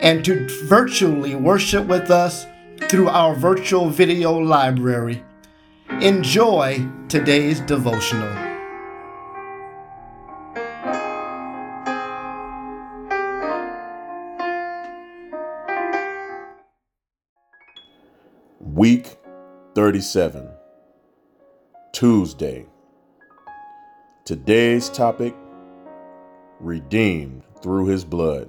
and to virtually worship with us through our virtual video library. Enjoy today's devotional. Week 37, Tuesday. Today's topic Redeemed through His Blood.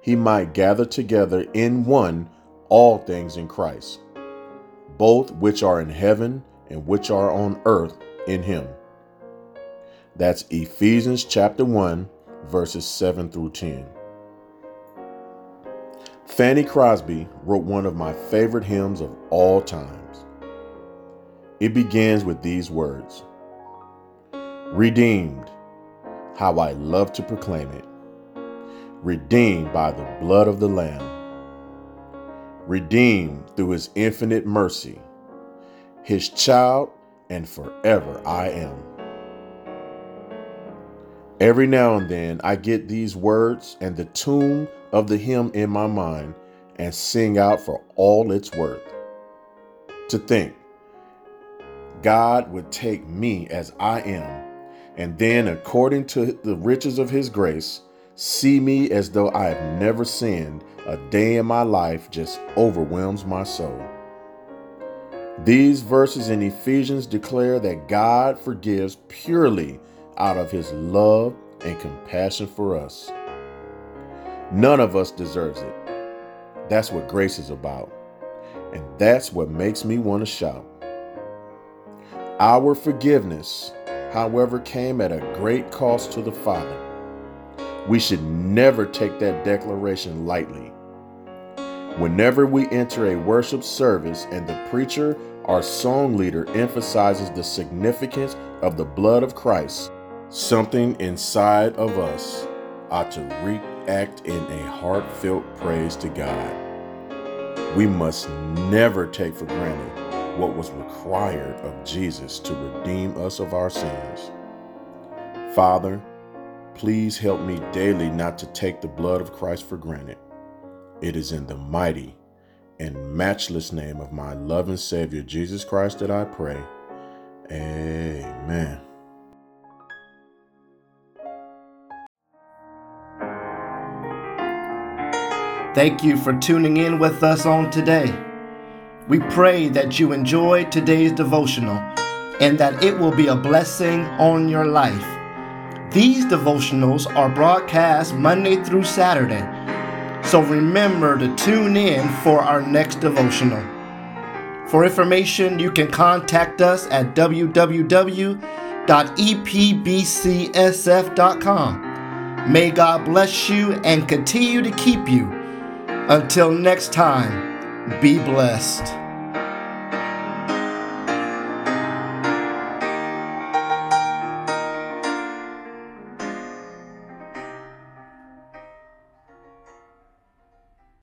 he might gather together in one all things in Christ, both which are in heaven and which are on earth in him. That's Ephesians chapter 1, verses 7 through 10. Fanny Crosby wrote one of my favorite hymns of all times. It begins with these words Redeemed, how I love to proclaim it redeemed by the blood of the Lamb, redeemed through his infinite mercy, his child, and forever I am. Every now and then I get these words and the tune of the hymn in my mind and sing out for all it's worth. To think, God would take me as I am, and then, according to the riches of his grace, see me as though I have never sinned, a day in my life just overwhelms my soul. These verses in Ephesians declare that God forgives purely out of his love and compassion for us. None of us deserves it. That's what grace is about. And that's what makes me want to shout. Our forgiveness, however, came at a great cost to the Father. We should never take that declaration lightly. Whenever we enter a worship service and the preacher or song leader emphasizes the significance of the blood of Christ, something inside of us ought to react in a heartfelt praise to God. We must never take for granted what was required of Jesus to redeem us of our sins. Father, Please help me daily not to take the blood of Christ for granted. It is in the mighty and matchless name of my loving Savior Jesus Christ that I pray. Amen. Thank you for tuning in with us on today. We pray that you enjoyed today's devotional and that it will be a blessing on your life. These devotionals are broadcast Monday through Saturday, so remember to tune in for our next devotional. For information, you can contact us at www.epbcsf.com. May God bless you and continue to keep you. Until next time, be blessed.